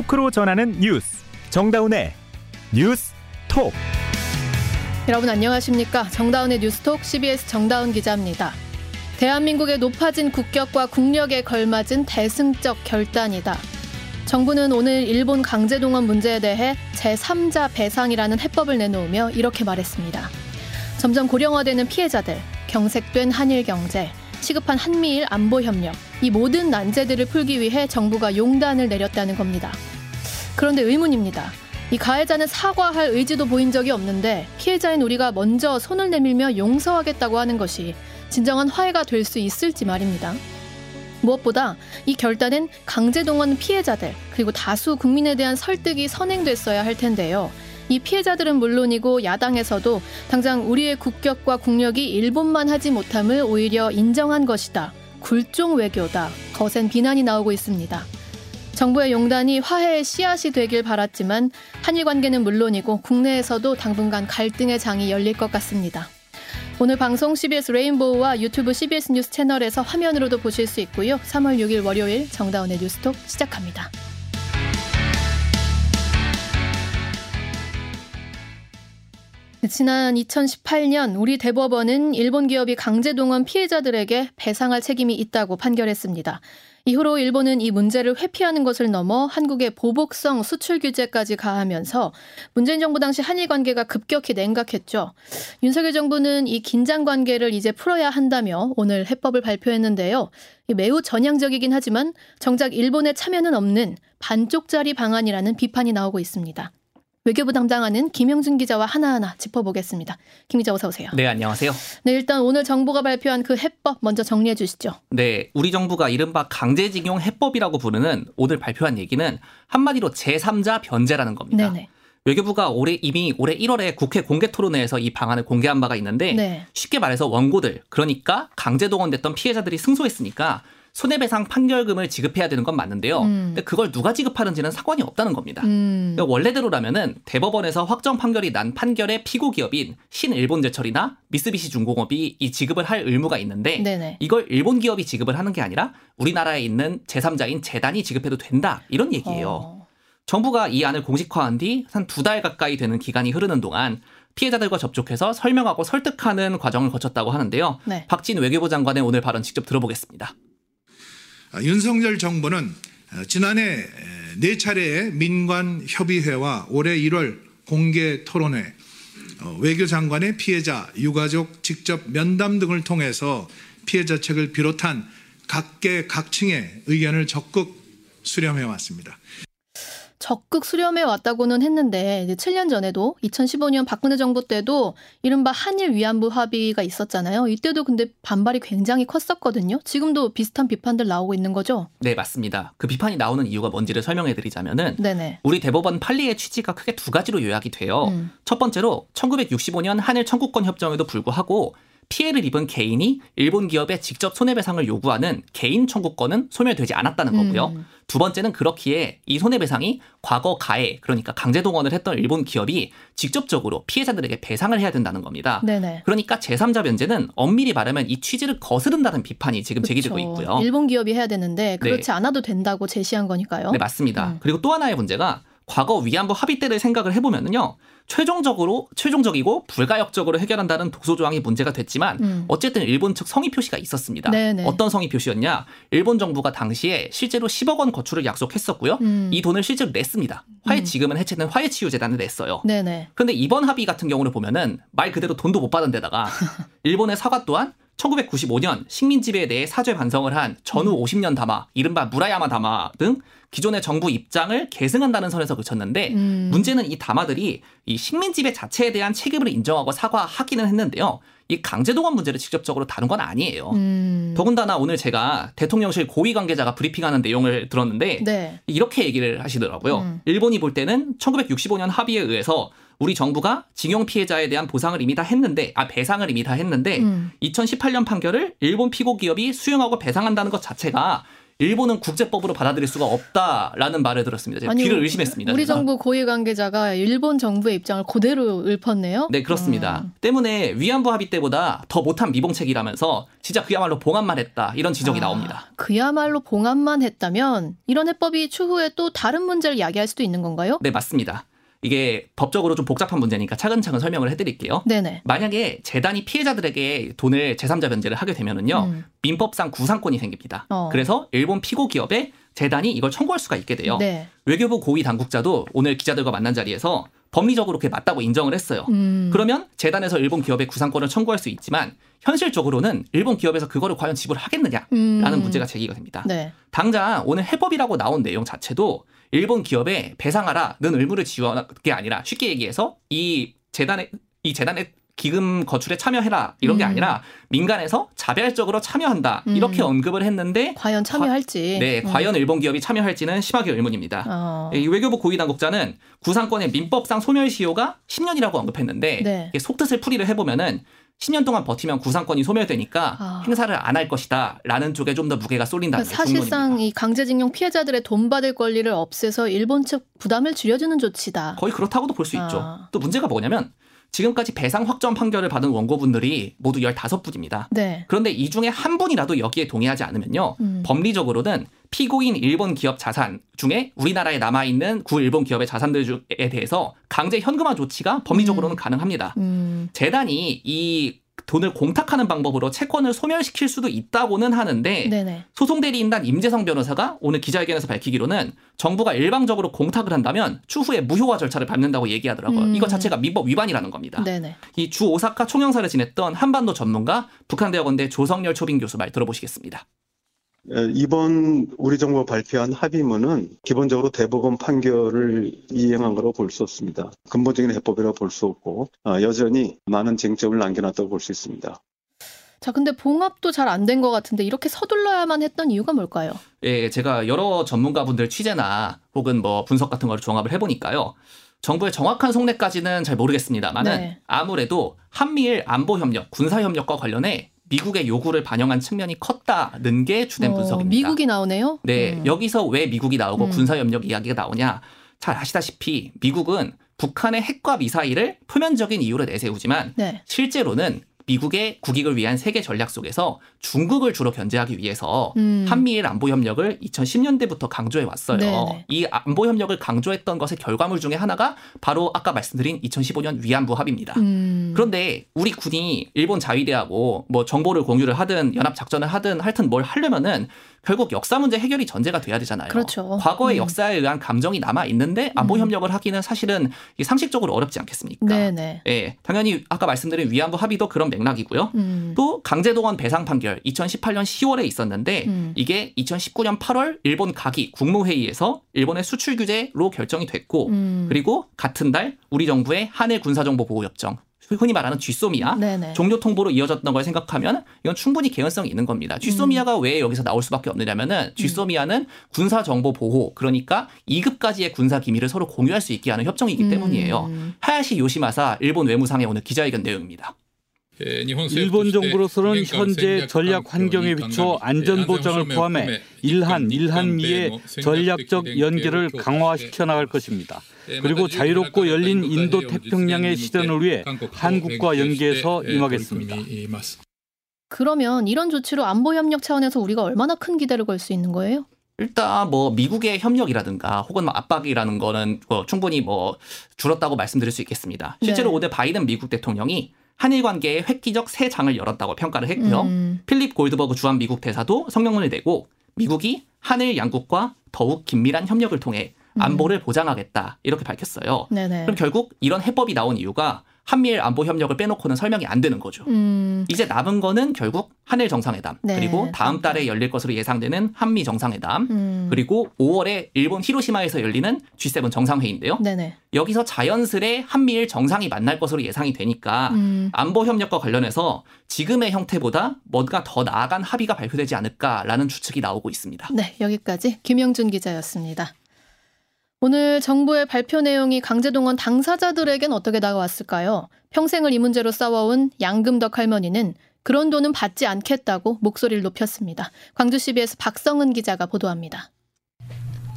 토크로 전하는 뉴스 정다운의 뉴스 톡 여러분 안녕하십니까 정다운의 뉴스톡 CBS 정다운 기자입니다. 대한민국의 높아진 국격과 국력에 걸맞은 대승적 결단이다. 정부는 오늘 일본 강제동원 문제에 대해 제3자 배상이라는 해법을 내놓으며 이렇게 말했습니다. 점점 고령화되는 피해자들, 경색된 한일 경제, 시급한 한미일 안보 협력, 이 모든 난제들을 풀기 위해 정부가 용단을 내렸다는 겁니다. 그런데 의문입니다. 이 가해자는 사과할 의지도 보인 적이 없는데 피해자인 우리가 먼저 손을 내밀며 용서하겠다고 하는 것이 진정한 화해가 될 수 있을지 말입니다. 무엇보다 이 결단은 강제동원 피해자들 그리고 다수 국민에 대한 설득이 선행됐어야 할 텐데요. 이 피해자들은 물론이고 야당에서도 당장 우리의 국격과 국력이 일본만 하지 못함을 오히려 인정한 것이다. 굴종 외교다. 거센 비난이 나오고 있습니다. 정부의 용단이 화해의 씨앗이 되길 바랐지만 한일 관계는 물론이고 국내에서도 당분간 갈등의 장이 열릴 것 같습니다. 오늘 방송 CBS 레인보우와 유튜브 CBS 뉴스 채널에서 화면으로도 보실 수 있고요. 3월 6일 월요일 정다운의 뉴스톡 시작합니다. 지난 2018년 우리 대법원은 일본 기업이 강제 동원 피해자들에게 배상할 책임이 있다고 판결했습니다. 이후로 일본은 이 문제를 회피하는 것을 넘어 한국의 보복성 수출 규제까지 가하면서 문재인 정부 당시 한일 관계가 급격히 냉각했죠. 윤석열 정부는 이 긴장 관계를 이제 풀어야 한다며 오늘 해법을 발표했는데요. 매우 전향적이긴 하지만 정작 일본의 참여는 없는 반쪽짜리 방안이라는 비판이 나오고 있습니다. 외교부 담당하는 김영준 기자와 하나하나 짚어보겠습니다. 김 기자 어서 오세요. 네, 안녕하세요. 네, 일단 오늘 정부가 발표한 그 해법 먼저 정리해 주시죠. 네, 우리 정부가 이른바 강제징용 해법이라고 부르는 오늘 발표한 얘기는 한마디로 제3자 변제라는 겁니다. 네네. 외교부가 올해 이미 올해 1월에 국회 공개 토론회에서 이 방안을 공개한 바가 있는데 네. 쉽게 말해서 원고들 그러니까 강제 동원됐던 피해자들이 승소했으니까 손해배상 판결금을 지급해야 되는 건 맞는데요. 음. 근데 그걸 누가 지급하는지는 상관이 없다는 겁니다. 음. 그러니까 원래대로라면은 대법원에서 확정 판결이 난 판결의 피고 기업인 신일본제철이나 미쓰비시 중공업이 이 지급을 할 의무가 있는데 네네. 이걸 일본 기업이 지급을 하는 게 아니라 우리나라에 있는 제3자인 재단이 지급해도 된다 이런 얘기예요. 어. 정부가 이 안을 공식화한 뒤 한 두 달 가까이 되는 기간이 흐르는 동안 피해자들과 접촉해서 설명하고 설득하는 과정을 거쳤다고 하는데요. 네. 박진 외교부 장관의 오늘 발언 직접 들어보겠습니다. 아, 윤석열 정부는 어, 지난해 네 차례의 민관 협의회와 올해 1월 공개 토론회, 어, 외교장관의 피해자, 유가족 직접 면담 등을 통해서 피해자 책을 비롯한 각계 각층의 의견을 적극 수렴해 왔습니다. 적극 수렴해 왔다고는 했는데 이제 7년 전에도 2015년 박근혜 정부 때도 이른바 한일 위안부 합의가 있었잖아요. 이때도 근데 반발이 굉장히 컸었거든요. 지금도 비슷한 비판들 나오고 있는 거죠? 네, 맞습니다. 그 비판이 나오는 이유가 뭔지를 설명해 드리자면은 네네. 우리 대법원 판례의 취지가 크게 두 가지로 요약이 돼요. 음. 첫 번째로 1965년 한일 청구권 협정에도 불구하고 피해를 입은 개인이 일본 기업에 직접 손해배상을 요구하는 개인 청구권은 소멸되지 않았다는 거고요. 음. 두 번째는 그렇기에 이 손해배상이 과거 가해 그러니까 강제동원을 했던 일본 기업이 직접적으로 피해자들에게 배상을 해야 된다는 겁니다. 네네. 그러니까 제3자 변제는 엄밀히 말하면 이 취지를 거스른다는 비판이 지금 그쵸. 제기되고 있고요. 일본 기업이 해야 되는데 그렇지 네. 않아도 된다고 제시한 거니까요. 네, 맞습니다. 음. 그리고 또 하나의 문제가 과거 위안부 합의 때를 생각을 해보면은요. 최종적으로 최종적이고 불가역적으로 해결한다는 독소 조항이 문제가 됐지만 음. 어쨌든 일본 측 성의 표시가 있었습니다. 네네. 어떤 성의 표시였냐? 일본 정부가 당시에 실제로 10억 원 거출을 약속했었고요. 음. 이 돈을 실제로 냈습니다. 화해 음. 지금은 해체된 화해 치유 재단을 냈어요. 네네. 그런데 이번 합의 같은 경우를 보면은 말 그대로 돈도 못 받은 데다가 일본의 사과 또한 1995년 식민 지배에 대해 사죄 반성을 한 전후 50년 담화, 이른바 무라야마 담화 등 기존의 정부 입장을 계승한다는 선에서 그쳤는데 음. 문제는 이 담화들이 이 식민 지배 자체에 대한 책임을 인정하고 사과하기는 했는데요. 이 강제동원 문제를 직접적으로 다룬 건 아니에요. 음. 더군다나 오늘 제가 대통령실 고위 관계자가 브리핑하는 내용을 들었는데 네. 이렇게 얘기를 하시더라고요. 음. 일본이 볼 때는 1965년 합의에 의해서 우리 정부가 징용 피해자에 대한 보상을 이미 다 했는데 아 배상을 이미 다 했는데 음. 2018년 판결을 일본 피고 기업이 수용하고 배상한다는 것 자체가 일본은 국제법으로 받아들일 수가 없다라는 말을 들었습니다. 제가 아니, 귀를 의심했습니다. 우리 제가. 정부 고위 관계자가 일본 정부의 입장을 그대로 읊었네요. 네, 그렇습니다. 음. 때문에 위안부 합의 때보다 더 못한 미봉책이라면서 진짜 그야말로 봉합만 했다 이런 지적이 아, 나옵니다. 그야말로 봉합만 했다면 이런 해법이 추후에 또 다른 문제를 야기할 수도 있는 건가요? 네, 맞습니다. 이게 법적으로 좀 복잡한 문제니까 차근차근 설명을 해드릴게요. 네네. 만약에 재단이 피해자들에게 돈을 제3자 변제를 하게 되면은요 음. 민법상 구상권이 생깁니다. 어. 그래서 일본 피고 기업에 재단이 이걸 청구할 수가 있게 돼요. 네. 외교부 고위 당국자도 오늘 기자들과 만난 자리에서 법리적으로 그게 맞다고 인정을 했어요. 음. 그러면 재단에서 일본 기업의 구상권을 청구할 수 있지만 현실적으로는 일본 기업에서 그거를 과연 지불을 하겠느냐라는 음. 문제가 제기가 됩니다. 네. 당장 오늘 해법이라고 나온 내용 자체도 일본 기업에 배상하라는 의무를 지원한 게 아니라 쉽게 얘기해서 이 재단에 이 재단의 기금 거출에 참여해라 이런 게 음. 아니라 민간에서 자발적으로 참여한다 음. 이렇게 언급을 했는데 과연 참여할지 과, 네 음. 과연 일본 기업이 참여할지는 심하게 의문입니다. 어. 이 외교부 고위 당국자는 구상권의 민법상 소멸시효가 10년이라고 언급했는데 네. 속뜻을 풀이를 해보면은 10년 동안 버티면 구상권이 소멸되니까 아. 행사를 안 할 것이다라는 쪽에 좀 더 무게가 쏠린다는 그러니까 사실상 이 강제징용 피해자들의 돈 받을 권리를 없애서 일본 측 부담을 줄여주는 조치다. 거의 그렇다고도 볼수 아. 있죠. 또 문제가 뭐냐면 지금까지 배상 확정 판결을 받은 원고분들이 모두 15분입니다. 네. 그런데 이 중에 한 분이라도 여기에 동의하지 않으면요. 음. 법리적으로는 피고인 일본 기업 자산 중에 우리나라에 남아 있는 구 일본 기업의 자산들에 대해서 강제 현금화 조치가 법리적으로는 음. 가능합니다. 음. 재단이 이 돈을 공탁하는 방법으로 채권을 소멸시킬 수도 있다고는 하는데 네네. 소송 대리인단 임재성 변호사가 오늘 기자회견에서 밝히기로는 정부가 일방적으로 공탁을 한다면 추후에 무효화 절차를 밟는다고 얘기하더라고요. 음. 이거 자체가 민법 위반이라는 겁니다. 이 주 오사카 총영사를 지냈던 한반도 전문가 북한 대학원대 조성열 초빙 교수 말 들어보시겠습니다. 이번 우리 정부가 발표한 합의문은 기본적으로 대법원 판결을 이행한 거라고 볼수 없습니다. 근본적인 해법이라고 볼수 없고 아, 여전히 많은 쟁점을 남겨놨다고 볼 수 있습니다. 자, 근데 봉합도 잘 안 된 것 같은데 이렇게 서둘러야만 했던 이유가 뭘까요? 예, 제가 여러 전문가분들 취재나 혹은 뭐 분석 같은 걸 종합을 해보니까요. 정부의 정확한 속내까지는 잘 모르겠습니다만은 네. 아무래도 한미일 안보 협력, 군사 협력과 관련해 미국의 요구를 반영한 측면이 컸다는 게 주된 어, 분석입니다. 미국이 나오네요? 네. 음. 여기서 왜 미국이 나오고 음. 군사 협력 이야기가 나오냐. 잘 아시다시피 미국은 북한의 핵과 미사일을 표면적인 이유로 내세우지만 네. 실제로는 미국의 국익을 위한 세계 전략 속에서 중국을 주로 견제하기 위해서 음. 한미일 안보 협력을 2010년대부터 강조해 왔어요. 네네. 이 안보 협력을 강조했던 것의 결과물 중에 하나가 바로 아까 말씀드린 2015년 위안부 합의입니다. 음. 그런데 우리 군이 일본 자위대하고 뭐 정보를 공유를 하든 연합 작전을 하든 하여튼 뭘 하려면은 결국 역사 문제 해결이 전제가 돼야 되잖아요. 그렇죠. 과거의 음. 역사에 의한 감정이 남아 있는데 안보 음. 협력을 하기는 사실은 상식적으로 어렵지 않겠습니까? 네네. 예, 당연히 아까 말씀드린 위안부 합의도 그런 맥락이고요. 음. 또 강제동원 배상 판결 2018년 10월에 있었는데 음. 이게 2019년 8월 일본 가기 국무회의에서 일본의 수출 규제로 결정이 됐고 음. 그리고 같은 달 우리 정부의 한일 군사정보 보호 협정 흔히 말하는 쥐소미아 네네. 종료 통보로 이어졌던 걸 생각하면 이건 충분히 개연성이 있는 겁니다. 쥐소미아가 음. 왜 여기서 나올 수밖에 없느냐면은 쥐소미아는 음. 군사 정보 보호 그러니까 2급까지의 군사 기밀을 서로 공유할 수 있게 하는 협정이기 음. 때문이에요. 하야시 요시마사 일본 외무상의 오늘 기자회견 내용입니다. 일본 정부로서는 현재 전략 환경에 비춰 안전 보장을 포함해 일한 일한미의 전략적 연계를 강화시켜 나갈 것입니다. 그리고 자유롭고 열린 인도 태평양의 실현을 위해 한국과 연계해서 임하겠습니다. 그러면 이런 조치로 안보 협력 차원에서 우리가 얼마나 큰 기대를 걸 수 있는 거예요? 일단 뭐 미국의 협력이라든가 혹은 뭐 압박이라는 거는 뭐 충분히 뭐 줄었다고 말씀드릴 수 있겠습니다. 실제로 네. 오늘 바이든 미국 대통령이 한일 관계의 획기적 새 장을 열었다고 평가를 했고요. 음. 필립 골드버그 주한 미국 대사도 성명을 내고 미국이 한일 양국과 더욱 긴밀한 협력을 통해 안보를 음. 보장하겠다 이렇게 밝혔어요. 네네. 그럼 결국 이런 해법이 나온 이유가 한미일 안보 협력을 빼놓고는 설명이 안 되는 거죠. 음. 이제 남은 거는 결국 한일 정상회담 네. 그리고 다음 달에 열릴 것으로 예상되는 한미 정상회담 음. 그리고 5월에 일본 히로시마에서 열리는 G7 정상회의인데요. 네네. 여기서 자연스레 한미일 정상이 만날 것으로 예상이 되니까 음. 안보 협력과 관련해서 지금의 형태보다 뭔가 더 나아간 합의가 발표되지 않을까라는 추측이 나오고 있습니다. 네, 여기까지 김영준 기자였습니다. 오늘 정부의 발표 내용이 강제동원 당사자들에겐 어떻게 다가왔을까요? 평생을 이 문제로 싸워온 양금덕 할머니는 그런 돈은 받지 않겠다고 목소리를 높였습니다. 광주 CBS 박성은 기자가 보도합니다.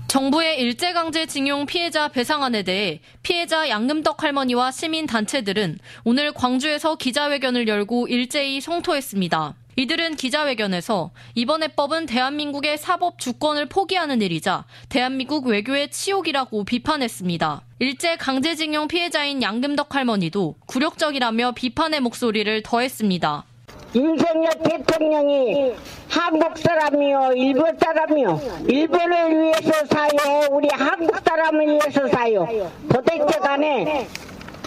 정부의 일제강제징용 피해자 배상안에 대해 피해자 양금덕 할머니와 시민단체들은 오늘 광주에서 기자회견을 열고 일제히 성토했습니다. 이들은 기자회견에서 이번 해법은 대한민국의 사법 주권을 포기하는 일이자 대한민국 외교의 치욕이라고 비판했습니다. 일제 강제징용 피해자인 양금덕 할머니도 굴욕적이라며 비판의 목소리를 더했습니다. 윤석열 대통령이 한국 사람이요, 일본 사람이요. 일본을 위해서 사요, 우리 한국 사람을 위해서 사요. 도대체 간에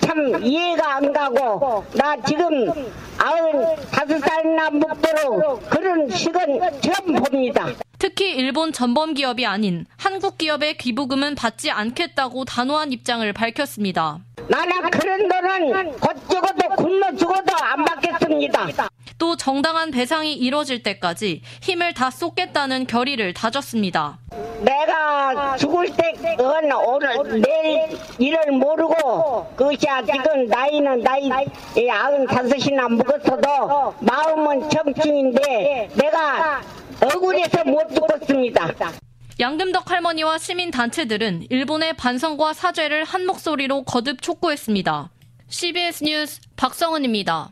참 이해가 안 가고 나 지금 아흔 다섯 살이나 먹도록 그런 식은 처음 봅니다. 특히 일본 전범 기업이 아닌 한국 기업의 기부금은 받지 않겠다고 단호한 입장을 밝혔습니다. 나는 그런 돈은 곧 죽어도 굶어 죽어도 안 받겠습니다. 또 정당한 배상이 이뤄질 때까지 힘을 다 쏟겠다는 결의를 다졌습니다. 내가 죽을 때건 오늘 내일 일을 모르고 그것이야 지금 나이는 나이 아흔 다섯이나 먹었어도 마음은 청춘인데 내가 억울해서 못 죽었습니다. 양금덕 할머니와 시민단체들은 일본의 반성과 사죄를 한 목소리로 거듭 촉구했습니다. CBS 뉴스 박성은입니다.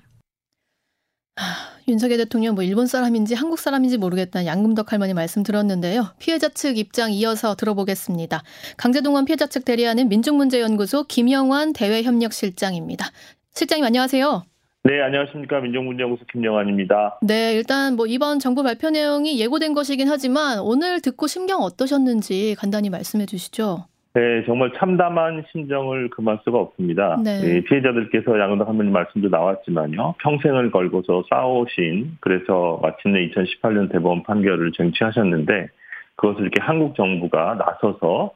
윤석열 대통령 뭐 일본 사람인지 한국 사람인지 모르겠다는 양금덕 할머니 말씀 들었는데요. 피해자 측 입장 이어서 들어보겠습니다. 강제동원 피해자 측 대리하는 민족문제연구소 김영환 대외협력실장입니다. 실장님 안녕하세요. 네, 안녕하십니까. 민족문제연구소 김영환입니다. 네, 일단 뭐 이번 정부 발표 내용이 예고된 것이긴 하지만 오늘 듣고 심경 어떠셨는지 간단히 말씀해 주시죠. 네, 정말 참담한 심정을 금할 수가 없습니다. 네. 네, 피해자들께서 양은덕 할머니 말씀도 나왔지만요. 평생을 걸고서 싸우신 그래서 마침내 2018년 대법원 판결을 쟁취하셨는데 그것을 이렇게 한국 정부가 나서서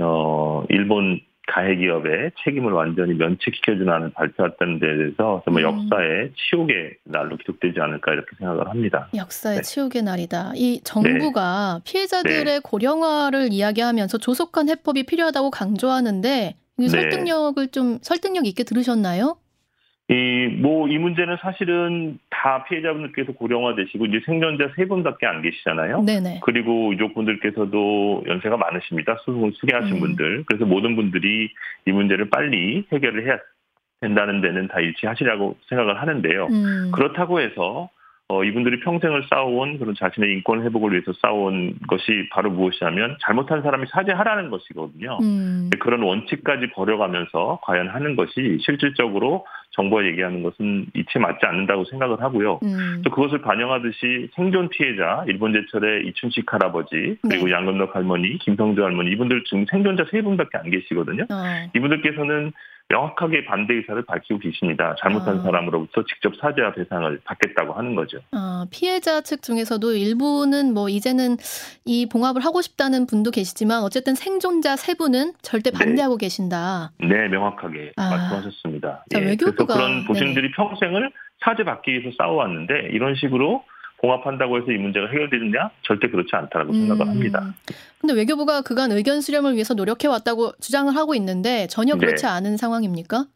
어 일본 가해 기업의 책임을 완전히 면책시켜주는 발표했다는 데 대해서 정말 음. 역사의 치욕의 날로 기록되지 않을까 이렇게 생각을 합니다. 역사의 네. 치욕의 날이다. 이 정부가 네. 피해자들의 네. 고령화를 이야기하면서 조속한 해법이 필요하다고 강조하는데 이 네. 설득력을 좀 설득력 있게 들으셨나요? 이, 뭐, 이 문제는 사실은 다 피해자분들께서 고령화되시고, 이제 생존자 세 분밖에 안 계시잖아요. 네네. 그리고 유족분들께서도 연세가 많으십니다. 수, 수계하신 음. 분들. 그래서 모든 분들이 이 문제를 빨리 해결을 해야 된다는 데는 다 일치하시라고 생각을 하는데요. 음. 그렇다고 해서 어, 이분들이 평생을 쌓아온 그런 자신의 인권 회복을 위해서 쌓아온 것이 바로 무엇이냐면 잘못한 사람이 사죄하라는 것이거든요. 음. 그런 원칙까지 버려가면서 과연 하는 것이 실질적으로 정부가 얘기하는 것은 이치에 맞지 않는다고 생각을 하고요. 음. 또 그것을 반영하듯이 생존 피해자 일본 제철의 이춘식 할아버지 그리고 네. 양건덕 할머니, 김성주 할머니 이분들 지금 생존자 세 분밖에 안 계시거든요. 어. 이분들께서는 명확하게 반대 의사를 밝히고 계십니다. 잘못한 아. 사람으로부터 직접 사죄와 배상을 받겠다고 하는 거죠. 아, 피해자 측 중에서도 일부는 뭐 이제는 이 봉합을 하고 싶다는 분도 계시지만 어쨌든 생존자 세 분은 절대 네. 반대하고 네. 계신다. 네, 명확하게 아. 말씀하셨습니다. 자, 예, 외교부가 그래서 그런 보신들이 네. 평생을 사죄받기 위해서 싸워왔는데 이런 식으로 봉합한다고 해서 이 문제가 해결되느냐? 절대 그렇지 않다라고 음. 생각을 합니다. 근데 외교부가 그간 의견 수렴을 위해서 노력해 왔다고 주장을 하고 있는데 전혀 그렇지 네. 않은 상황입니까?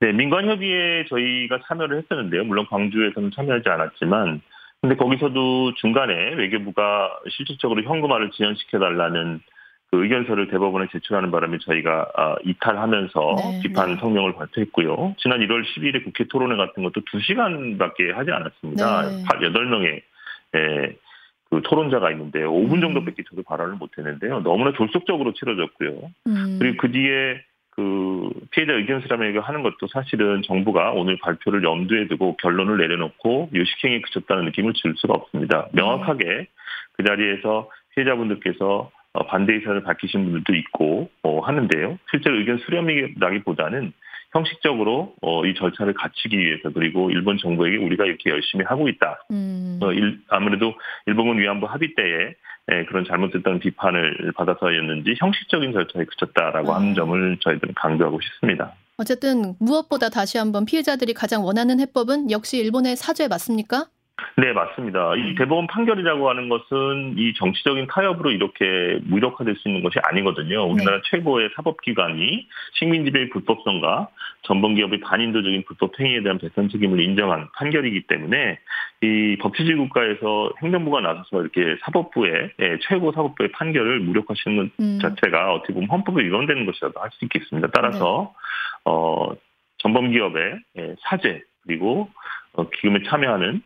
네, 민관 협의에 저희가 참여를 했었는데요. 물론 광주에서는 참여하지 않았지만 근데 거기서도 중간에 외교부가 실질적으로 현금화를 지연시켜 달라는 그 의견서를 대법원에 제출하는 바람에 저희가 아, 이탈하면서 네, 비판 네. 성명을 발표했고요. 지난 1월 10일에 국회 토론회 같은 것도 2시간밖에 하지 않았습니다. 네. 8명의 예, 그 토론자가 있는데 5분 음. 정도밖에 저도 발언을 못했는데요. 너무나 졸속적으로 치러졌고요. 음. 그리고 그 뒤에 그 피해자 의견 수렴회가 하는 것도 사실은 정부가 오늘 발표를 염두에 두고 결론을 내려놓고 요식행위에 그쳤다는 느낌을 줄 수가 없습니다. 명확하게 그 자리에서 피해자분들께서 어, 반대 의사를 밝히신 분들도 있고 어, 하는데요. 실제로 의견 수렴이라기보다는 형식적으로 어, 이 절차를 갖추기 위해서 그리고 일본 정부에게 우리가 이렇게 열심히 하고 있다. 음. 어, 일, 아무래도 일본군 위안부 합의 때에 예, 그런 잘못됐다는 비판을 받아서였는지 형식적인 절차에 그쳤다라고 아. 하는 점을 저희들은 강조하고 싶습니다. 어쨌든 무엇보다 다시 한번 피해자들이 가장 원하는 해법은 역시 일본의 사죄 맞습니까? 네, 맞습니다. 이 음. 대법원 판결이라고 하는 것은 이 정치적인 타협으로 이렇게 무력화될 수 있는 것이 아니거든요. 우리나라 네. 최고의 사법기관이 식민지배의 불법성과 전범기업의 반인도적인 불법 행위에 대한 배상 책임을 인정한 판결이기 때문에 이 법치주의 국가에서 행정부가 나서서 이렇게 사법부의 예, 최고 사법부의 판결을 무력화시키는 것 음. 자체가 어떻게 보면 헌법에 위반되는 것이라도 할 수 있겠습니다. 따라서 네. 어 전범기업의 예, 사죄 그리고 어, 기금에 참여하는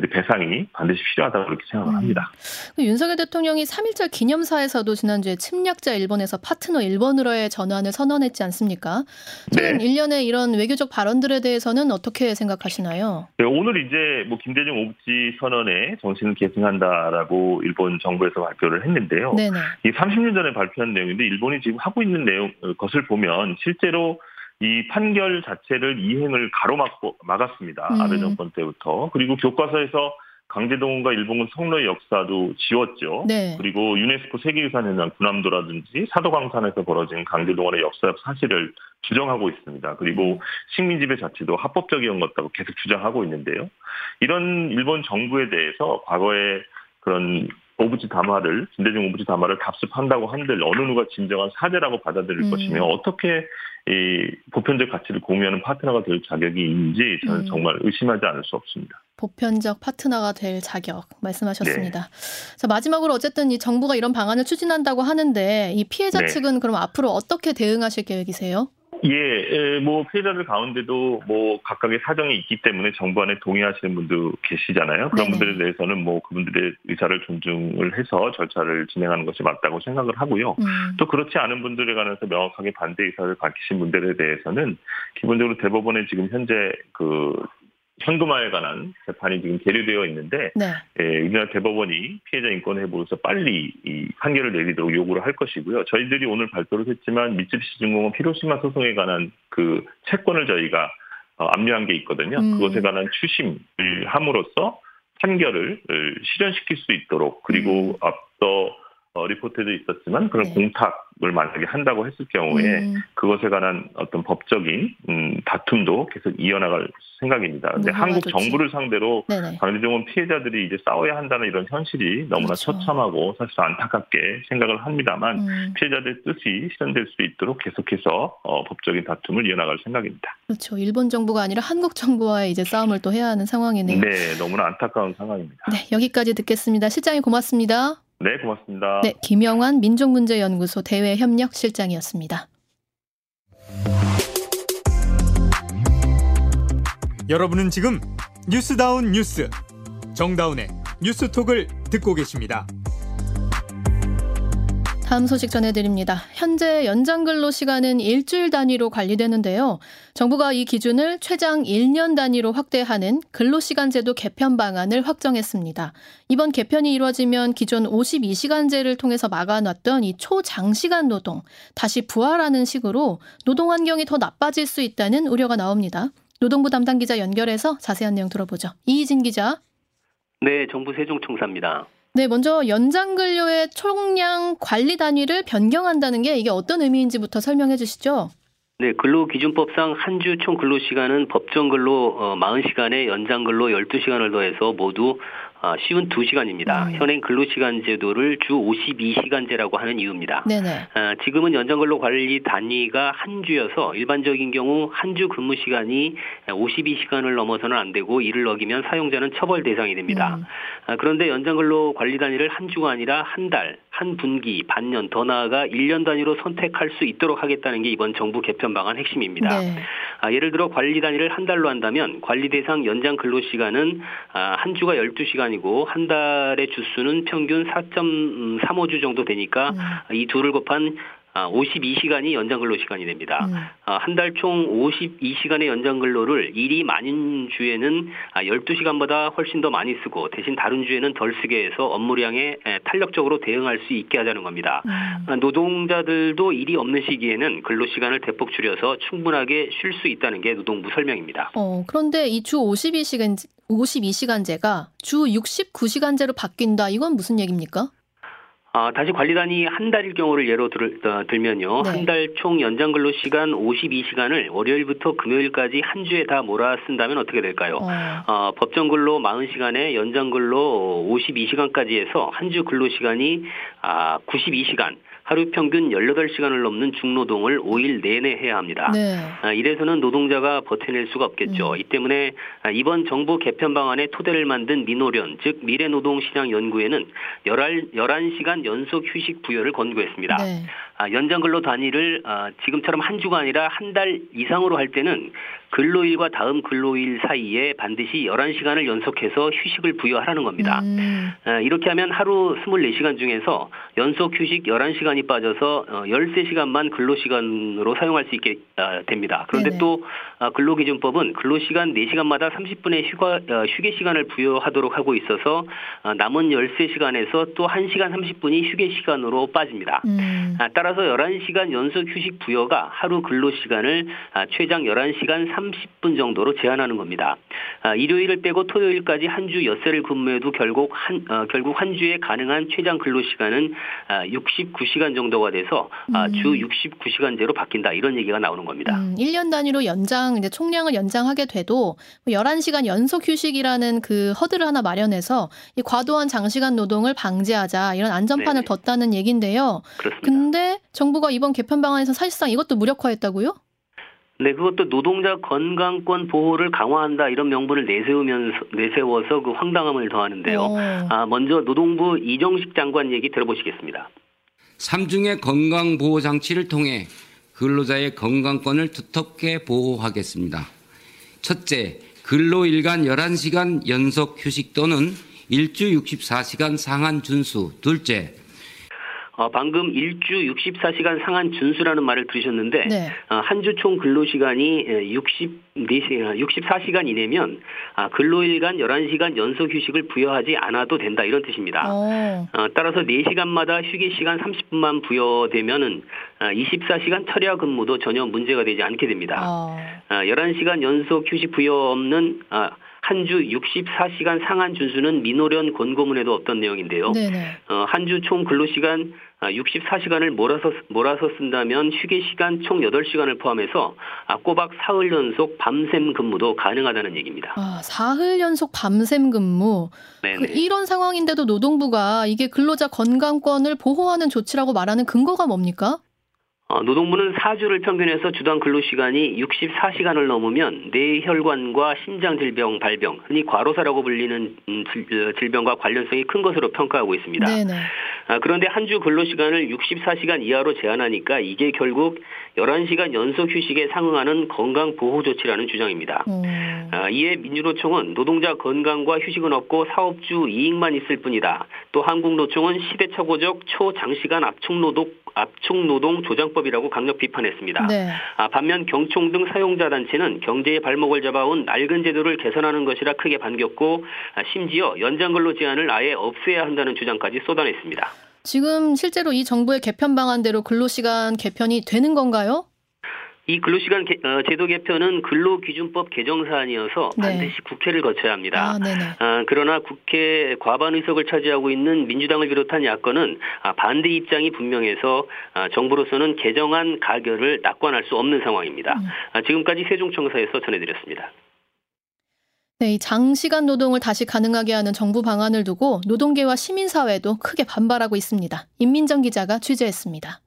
배상이 반드시 필요하다고 그렇게 생각을 음. 합니다. 음. 윤석열 대통령이 3.1절 기념사에서도 지난주에 침략자 일본에서 파트너 일본으로의 전환을 선언했지 않습니까? 최근 네. 1년의 이런 외교적 발언들에 대해서는 어떻게 생각하시나요? 네, 오늘 이제 뭐 김대중 오부지 선언에 정신을 계승한다라고 일본 정부에서 발표를 했는데요. 네네. 이 30년 전에 발표한 내용인데 일본이 지금 하고 있는 내용 것을 보면 실제로 이 판결 자체를 이행을 가로막고 막았습니다. 음. 아베 정권 때부터. 그리고 교과서에서 강제동원과 일본군 성노의 역사도 지웠죠. 네. 그리고 유네스코 세계유산회관 군함도라든지 사도광산에서 벌어진 강제동원의 역사 사실을 주장하고 있습니다. 그리고 음. 식민지배 자체도 합법적이었던 것다고 계속 주장하고 있는데요. 이런 일본 정부에 대해서 과거에 그런 오부지 담화를 진대중 오부지 담화를 답습한다고 한들 어느 누가 진정한 사죄라고 받아들일 음. 것이며 어떻게 이 보편적 가치를 공유하는 파트너가 될 자격이 있는지 저는 음. 정말 의심하지 않을 수 없습니다. 보편적 파트너가 될 자격 말씀하셨습니다. 네. 자, 마지막으로 어쨌든 이 정부가 이런 방안을 추진한다고 하는데 이 피해자 네. 측은 그럼 앞으로 어떻게 대응하실 계획이세요? 예, 뭐 피해자들 가운데도 뭐 각각의 사정이 있기 때문에 정부 안에 동의하시는 분도 계시잖아요. 그런 네네. 분들에 대해서는 뭐 그분들의 의사를 존중을 해서 절차를 진행하는 것이 맞다고 생각을 하고요. 음. 또 그렇지 않은 분들에 관해서 명확하게 반대 의사를 밝히신 분들에 대해서는 기본적으로 대법원에 지금 현재 그 현금화에 관한 재판이 지금 계류되어 있는데 네. 예, 우리나라 대법원이 피해자 인권 회복에서 빨리 이 판결을 내리도록 요구를 할 것이고요. 저희들이 오늘 발표를 했지만 미쯔비시중공업 히로시마 소송에 관한 그 채권을 저희가 어, 압류한 게 있거든요. 음. 그것에 관한 추심을 함으로써 판결을 실현시킬 수 있도록 그리고 음. 앞서 어, 리포트도 있었지만 그런 네. 공탁을 만약에 한다고 했을 경우에 음. 그것에 관한 어떤 법적인 음, 다툼도 계속 이어나갈 생각입니다. 근데 한국 좋지. 정부를 상대로 강제동원 피해자들이 이제 싸워야 한다는 이런 현실이 너무나 그렇죠. 처참하고 사실 안타깝게 생각을 합니다만 음. 피해자들 뜻이 실현될 수 있도록 계속해서 어, 법적인 다툼을 이어나갈 생각입니다. 그렇죠. 일본 정부가 아니라 한국 정부와의 이제 싸움을 또 해야 하는 상황이네요. 네, 너무나 안타까운 상황입니다. 네, 여기까지 듣겠습니다. 실장님 고맙습니다. 네, 고맙습니다. 네, 김영환 민족문제연구소 대외협력실장이었습니다. 여러분은 지금 뉴스다운 뉴스 정다운의 뉴스톡을 듣고 계십니다. 다음 소식 전해드립니다. 현재 연장 근로 시간은 일주일 단위로 관리되는데요. 정부가 이 기준을 최장 1년 단위로 확대하는 근로시간제도 개편 방안을 확정했습니다. 이번 개편이 이루어지면 기존 52시간제를 통해서 막아놨던 이 초장시간 노동 다시 부활하는 식으로 노동 환경이 더 나빠질 수 있다는 우려가 나옵니다. 노동부 담당 기자 연결해서 자세한 내용 들어보죠. 이희진 기자. 네, 정부 세종청사입니다. 네, 먼저 연장 근로의 총량 관리 단위를 변경한다는 게 이게 어떤 의미인지부터 설명해 주시죠. 네, 근로기준법상 한 주 총 근로시간은 법정 근로 40시간에 어, 연장 근로 12시간을 더해서 모두 어, 쉬운 2시간입니다. 음. 현행 근로시간 제도를 주 52시간제라고 하는 이유입니다. 네네. 어, 지금은 연장근로 관리 단위가 한 주여서 일반적인 경우 한 주 근무 시간이 52시간을 넘어서는 안 되고 이를 어기면 사용자는 처벌 대상이 됩니다. 음. 어, 그런데 연장근로 관리 단위를 한 주가 아니라 한 달, 한 분기, 반년, 더 나아가 1년 단위로 선택할 수 있도록 하겠다는 게 이번 정부 개편 방안 핵심입니다. 네. 아, 예를 들어 관리 단위를 한 달로 한다면 관리 대상 연장 근로 시간은 아, 한 주가 12시간 이고 한 달의 주수는 평균 4.35주 정도 되니까 음. 이 둘을 곱한 아, 52시간이 연장 근로 시간이 됩니다. 음. 아, 한달 총 52시간의 연장 근로를 일이 많은 주에는 아, 12시간보다 훨씬 더 많이 쓰고 대신 다른 주에는 덜 쓰게 해서 업무량에 에, 탄력적으로 대응할 수 있게 하자는 겁니다. 음. 아, 노동자들도 일이 없는 시기에는 근로 시간을 대폭 줄여서 충분하게 쉴 수 있다는 게 노동부 설명입니다. 어, 그런데 이 주 52시간 52시간제가 주 69시간제로 바뀐다. 이건 무슨 얘기입니까? 아, 다시 관리단이 한 달일 경우를 예로 들, 어, 들면요. 네. 한달 총 연장 근로 시간 52시간을 월요일부터 금요일까지 한 주에 다 몰아 쓴다면 어떻게 될까요? 어. 어 법정 근로 40시간에 연장 근로 52시간까지 해서 한 주 근로 시간이 아, 92시간. 하루 평균 18시간을 넘는 중노동을 5일 내내 해야 합니다. 네. 아, 이래서는 노동자가 버텨낼 수가 없겠죠. 음. 이 때문에 아, 이번 정부 개편 방안의 토대를 만든 민노련, 즉 미래노동시장 연구에는 11시간 연속 휴식 부여를 권고했습니다. 네. 아, 연장 근로 단위를 지금처럼 한 주가 아니라 한 달 이상으로 할 때는 근로일과 다음 근로일 사이에 반드시 11시간을 연속해서 휴식을 부여하라는 겁니다. 음. 이렇게 하면 하루 24시간 중에서 연속 휴식 11시간이 빠져서 13시간만 어, 근로시간으로 사용할 수 있게 아, 됩니다. 그런데 네네. 또 아, 근로기준법은 근로시간 4시간마다 30분의 휴가, 어, 휴게 시간을 부여하도록 하고 있어서 아, 남은 13시간에서 또 1시간 30분이 휴게 시간으로 빠집니다. 음. 따라서 11시간 연속 휴식 부여가 하루 근로시간을 최장 11시간 30분 정도로 제한하는 겁니다. 아, 일요일을 빼고 토요일까지 한 주 엿새를 근무해도 결국 한 어, 결국 한 주에 가능한 최장 근로 시간은 아, 69시간 정도가 돼서 아, 음. 주 69시간제로 바뀐다 이런 얘기가 나오는 겁니다. 음, 1년 단위로 연장 이제 총량을 연장하게 돼도 11시간 뭐 연속 휴식이라는 그 허들을 하나 마련해서 이 과도한 장시간 노동을 방지하자 이런 안전판을 네네. 뒀다는 얘긴데요. 그렇습니다. 근데 정부가 이번 개편 방안에서 사실상 이것도 무력화했다고요? 네, 그것도 노동자 건강권 보호를 강화한다 이런 명분을 내세우면서 내세워서 그 황당함을 더하는데요. 오. 아, 먼저 노동부 이정식 장관 얘기 들어보시겠습니다. 삼중의 건강 보호 장치를 통해 근로자의 건강권을 두텁게 보호하겠습니다. 첫째, 근로 일간 11시간 연속 휴식 또는 일주 64시간 상한 준수. 둘째, 어, 방금 일주 64시간 상한 준수라는 말을 들으셨는데 네. 어, 한주 총 근로 시간이 64시간 64시간 이내면 아, 근로일간 11시간 연속 휴식을 부여하지 않아도 된다 이런 뜻입니다. 어. 어, 따라서 4시간마다 휴게 시간 30분만 부여되면은 24시간 아, 철야 근무도 전혀 문제가 되지 않게 됩니다. 어. 11시간 아, 연속 휴식 부여 없는 아, 한 주 64시간 상한 준수는 민호련 권고문에도 없던 내용인데요. 어, 한 주 총 근로시간 64시간을 아, 몰아서, 몰아서 쓴다면 휴게 시간 총 8시간을 포함해서 아, 꼬박 사흘 연속 밤샘 근무도 가능하다는 얘기입니다. 아, 사흘 연속 밤샘 근무. 그 이런 상황인데도 노동부가 이게 근로자 건강권을 보호하는 조치라고 말하는 근거가 뭡니까? 어, 노동부는 4주를 평균해서 주당 근로시간이 64시간을 넘으면 뇌혈관과 심장질병 발병, 흔히 과로사라고 불리는 음, 어, 질병과 관련성이 큰 것으로 평가하고 있습니다. 네네. 아, 그런데 한 주 근로시간을 64시간 이하로 제한하니까 이게 결국 11시간 연속 휴식에 상응하는 건강보호 조치라는 주장입니다. 음. 아, 이에 민주노총은 노동자 건강과 휴식은 없고 사업주 이익만 있을 뿐이다. 또 한국노총은 시대착오적 초장시간 압축노동 압축노동 조장법이라고 강력 비판했습니다. 네. 아, 반면 경총 등 사용자 단체는 경제의 발목을 잡아온 낡은 제도를 개선하는 것이라 크게 반겼고 아, 심지어 연장근로 제한을 아예 없애야 한다는 주장까지 쏟아냈습니다. 지금 실제로 이 정부의 개편 방안대로 근로시간 개편이 되는 건가요? 이 근로시간 개, 어, 제도 개편은 근로기준법 개정 사안이어서 네. 반드시 국회를 거쳐야 합니다. 아, 아, 그러나 국회 과반 의석을 차지하고 있는 민주당을 비롯한 야권은 아, 반대 입장이 분명해서 아, 정부로서는 개정안 가결을 낙관할 수 없는 상황입니다. 음. 아, 지금까지 세종청사에서 전해드렸습니다. 네, 이 장시간 노동을 다시 가능하게 하는 정부 방안을 두고 노동계와 시민사회도 크게 반발하고 있습니다. 임민정 기자가 취재했습니다.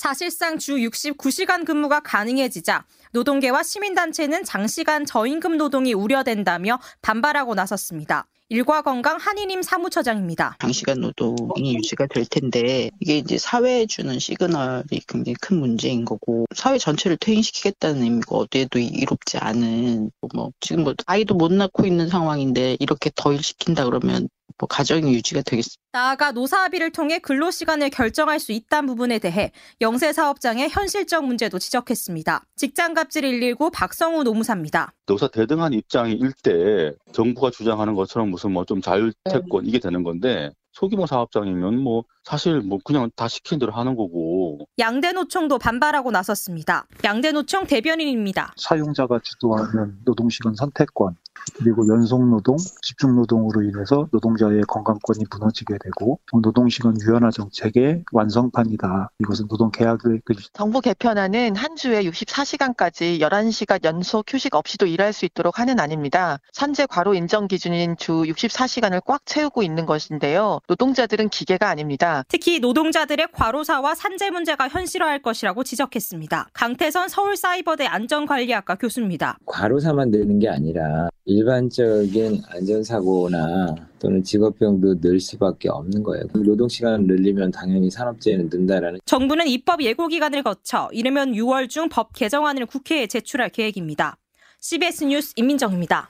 사실상 주 69시간 근무가 가능해지자 노동계와 시민단체는 장시간 저임금 노동이 우려된다며 반발하고 나섰습니다. 일과건강 한인임 사무처장입니다. 장시간 노동이 유지가 될 텐데 이게 이제 사회에 주는 시그널이 굉장히 큰 문제인 거고 사회 전체를 퇴행시키겠다는 의미가 어디에도 이롭지 않은 뭐 지금 뭐 아이도 못 낳고 있는 상황인데 이렇게 더 일 시킨다 그러면 뭐 가정이 유지가 되겠습니다. 나아가 노사합의를 통해 근로시간을 결정할 수 있다는 부분에 대해 영세사업장의 현실적 문제도 지적했습니다. 직장갑질 119 박성우 노무사입니다. 노사 대등한 입장일 때 정부가 주장하는 것처럼 무슨 뭐 좀 자율채권 네. 이게 되는 건데 소규모 사업장이면 뭐 사실 뭐 그냥 다 시킨 대로 하는 거고. 양대노총도 반발하고 나섰습니다. 양대노총 대변인입니다. 사용자가 주도하는 노동시간 선택권 그리고 연속 노동, 집중 노동으로 인해서 노동자의 건강권이 무너지게 되고 노동시간 유연화 정책의 완성판이다. 이것은 노동 계약을 정부 개편안은 한 주에 64시간까지 11시간 연속 휴식 없이도 일할 수 있도록 하는 안입니다. 산재 과로 인정 기준인 주 64시간을 꽉 채우고 있는 것인데요. 노동자들은 기계가 아닙니다. 특히 노동자들의 과로사와 산재 문제가 현실화할 것이라고 지적했습니다. 강태선 서울사이버대 안전관리학과 교수입니다. 과로사만 늘는 게 아니라 일반적인 안전사고나 또는 직업병도 늘 수밖에 없는 거예요. 노동 시간을 늘리면 당연히 산업재해는 는다라는. 정부는 입법 예고 기간을 거쳐 이르면 6월 중 법 개정안을 국회에 제출할 계획입니다. CBS 뉴스 임민정입니다.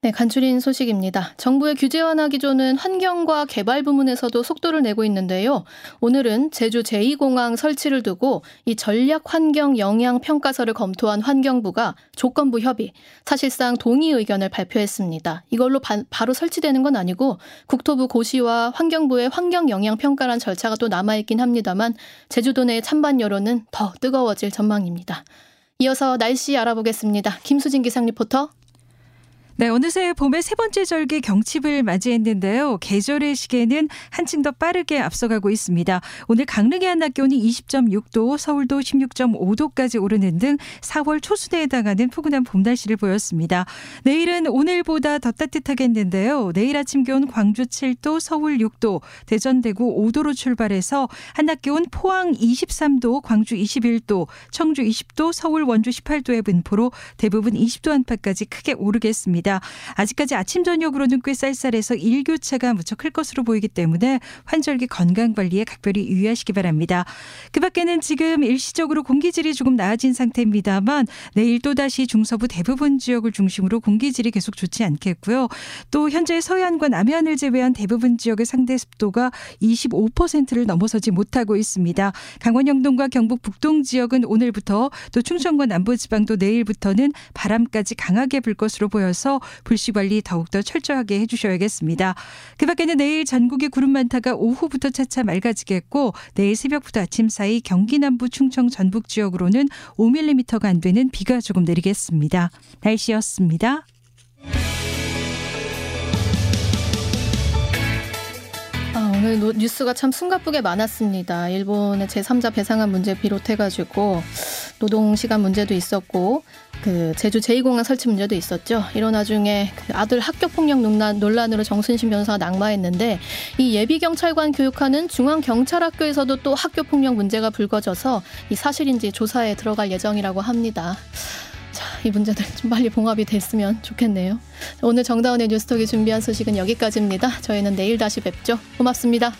네, 간추린 소식입니다. 정부의 규제 완화 기조는 환경과 개발 부문에서도 속도를 내고 있는데요. 오늘은 제주 제2공항 설치를 두고 이 전략 환경 영향 평가서를 검토한 환경부가 조건부 협의, 사실상 동의 의견을 발표했습니다. 이걸로 바, 바로 설치되는 건 아니고 국토부 고시와 환경부의 환경 영향 평가란 절차가 또 남아 있긴 합니다만 제주도 내 찬반 여론은 더 뜨거워질 전망입니다. 이어서 날씨 알아보겠습니다. 김수진 기상 리포터. 네, 어느새 봄의 세 번째 절기 경칩을 맞이했는데요. 계절의 시계는 한층 더 빠르게 앞서가고 있습니다. 오늘 강릉의 한낮 기온이 20.6도, 서울도 16.5도까지 오르는 등 4월 초순에 해당하는 푸근한 봄 날씨를 보였습니다. 내일은 오늘보다 더 따뜻하겠는데요. 내일 아침 기온 광주 7도, 서울 6도, 대전 대구 5도로 출발해서 한낮 기온 포항 23도, 광주 21도, 청주 20도, 서울 원주 18도의 분포로 대부분 20도 안팎까지 크게 오르겠습니다. 있습니다. 아직까지 아침 저녁으로는 꽤 쌀쌀해서 일교차가 무척 클 것으로 보이기 때문에 환절기 건강 관리에 각별히 유의하시기 바랍니다. 그 밖에는 지금 일시적으로 공기질이 조금 나아진 상태입니다만 내일 또다시 중서부 대부분 지역을 중심으로 공기질이 계속 좋지 않겠고요. 또 현재 서해안과 남해안을 제외한 대부분 지역의 상대 습도가 25%를 넘어서지 못하고 있습니다. 강원 영동과 경북 북동 지역은 오늘부터 또 충청과 남부 지방도 내일부터는 바람까지 강하게 불 것으로 보여서 불씨 관리 더욱더 철저하게 해주셔야겠습니다. 그 밖에는 내일 전국에 구름 많다가 오후부터 차차 맑아지겠고 내일 새벽부터 아침 사이 경기 남부 충청 전북 지역으로는 5mm가 안 되는 비가 조금 내리겠습니다. 날씨였습니다. 아, 오늘 뉴스가 참 숨가쁘게 많았습니다. 일본의 제3자 배상한 문제 비롯해가지고 노동 시간 문제도 있었고 그 제주 제2공항 설치 문제도 있었죠. 이런 와중에 그 아들 학교 폭력 논란, 논란으로 정순신 변호사가 낙마했는데 이 예비 경찰관 교육하는 중앙 경찰학교에서도 또 학교 폭력 문제가 불거져서 이 사실인지 조사에 들어갈 예정이라고 합니다. 자, 이 문제들 좀 빨리 봉합이 됐으면 좋겠네요. 오늘 정다운의 뉴스톡이 준비한 소식은 여기까지입니다. 저희는 내일 다시 뵙죠. 고맙습니다.